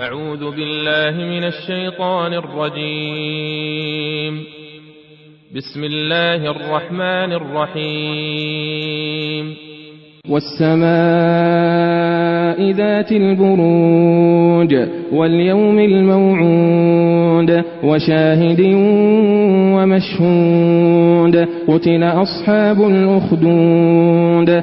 أعوذ بالله من الشيطان الرجيم. بسم الله الرحمن الرحيم. والسماء ذات البروج واليوم الموعود وشاهد ومشهود قتل أصحاب الأخدود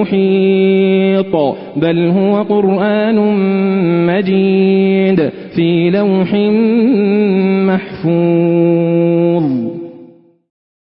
محيط بل هو قرآن مجيد في لوح محفوظ.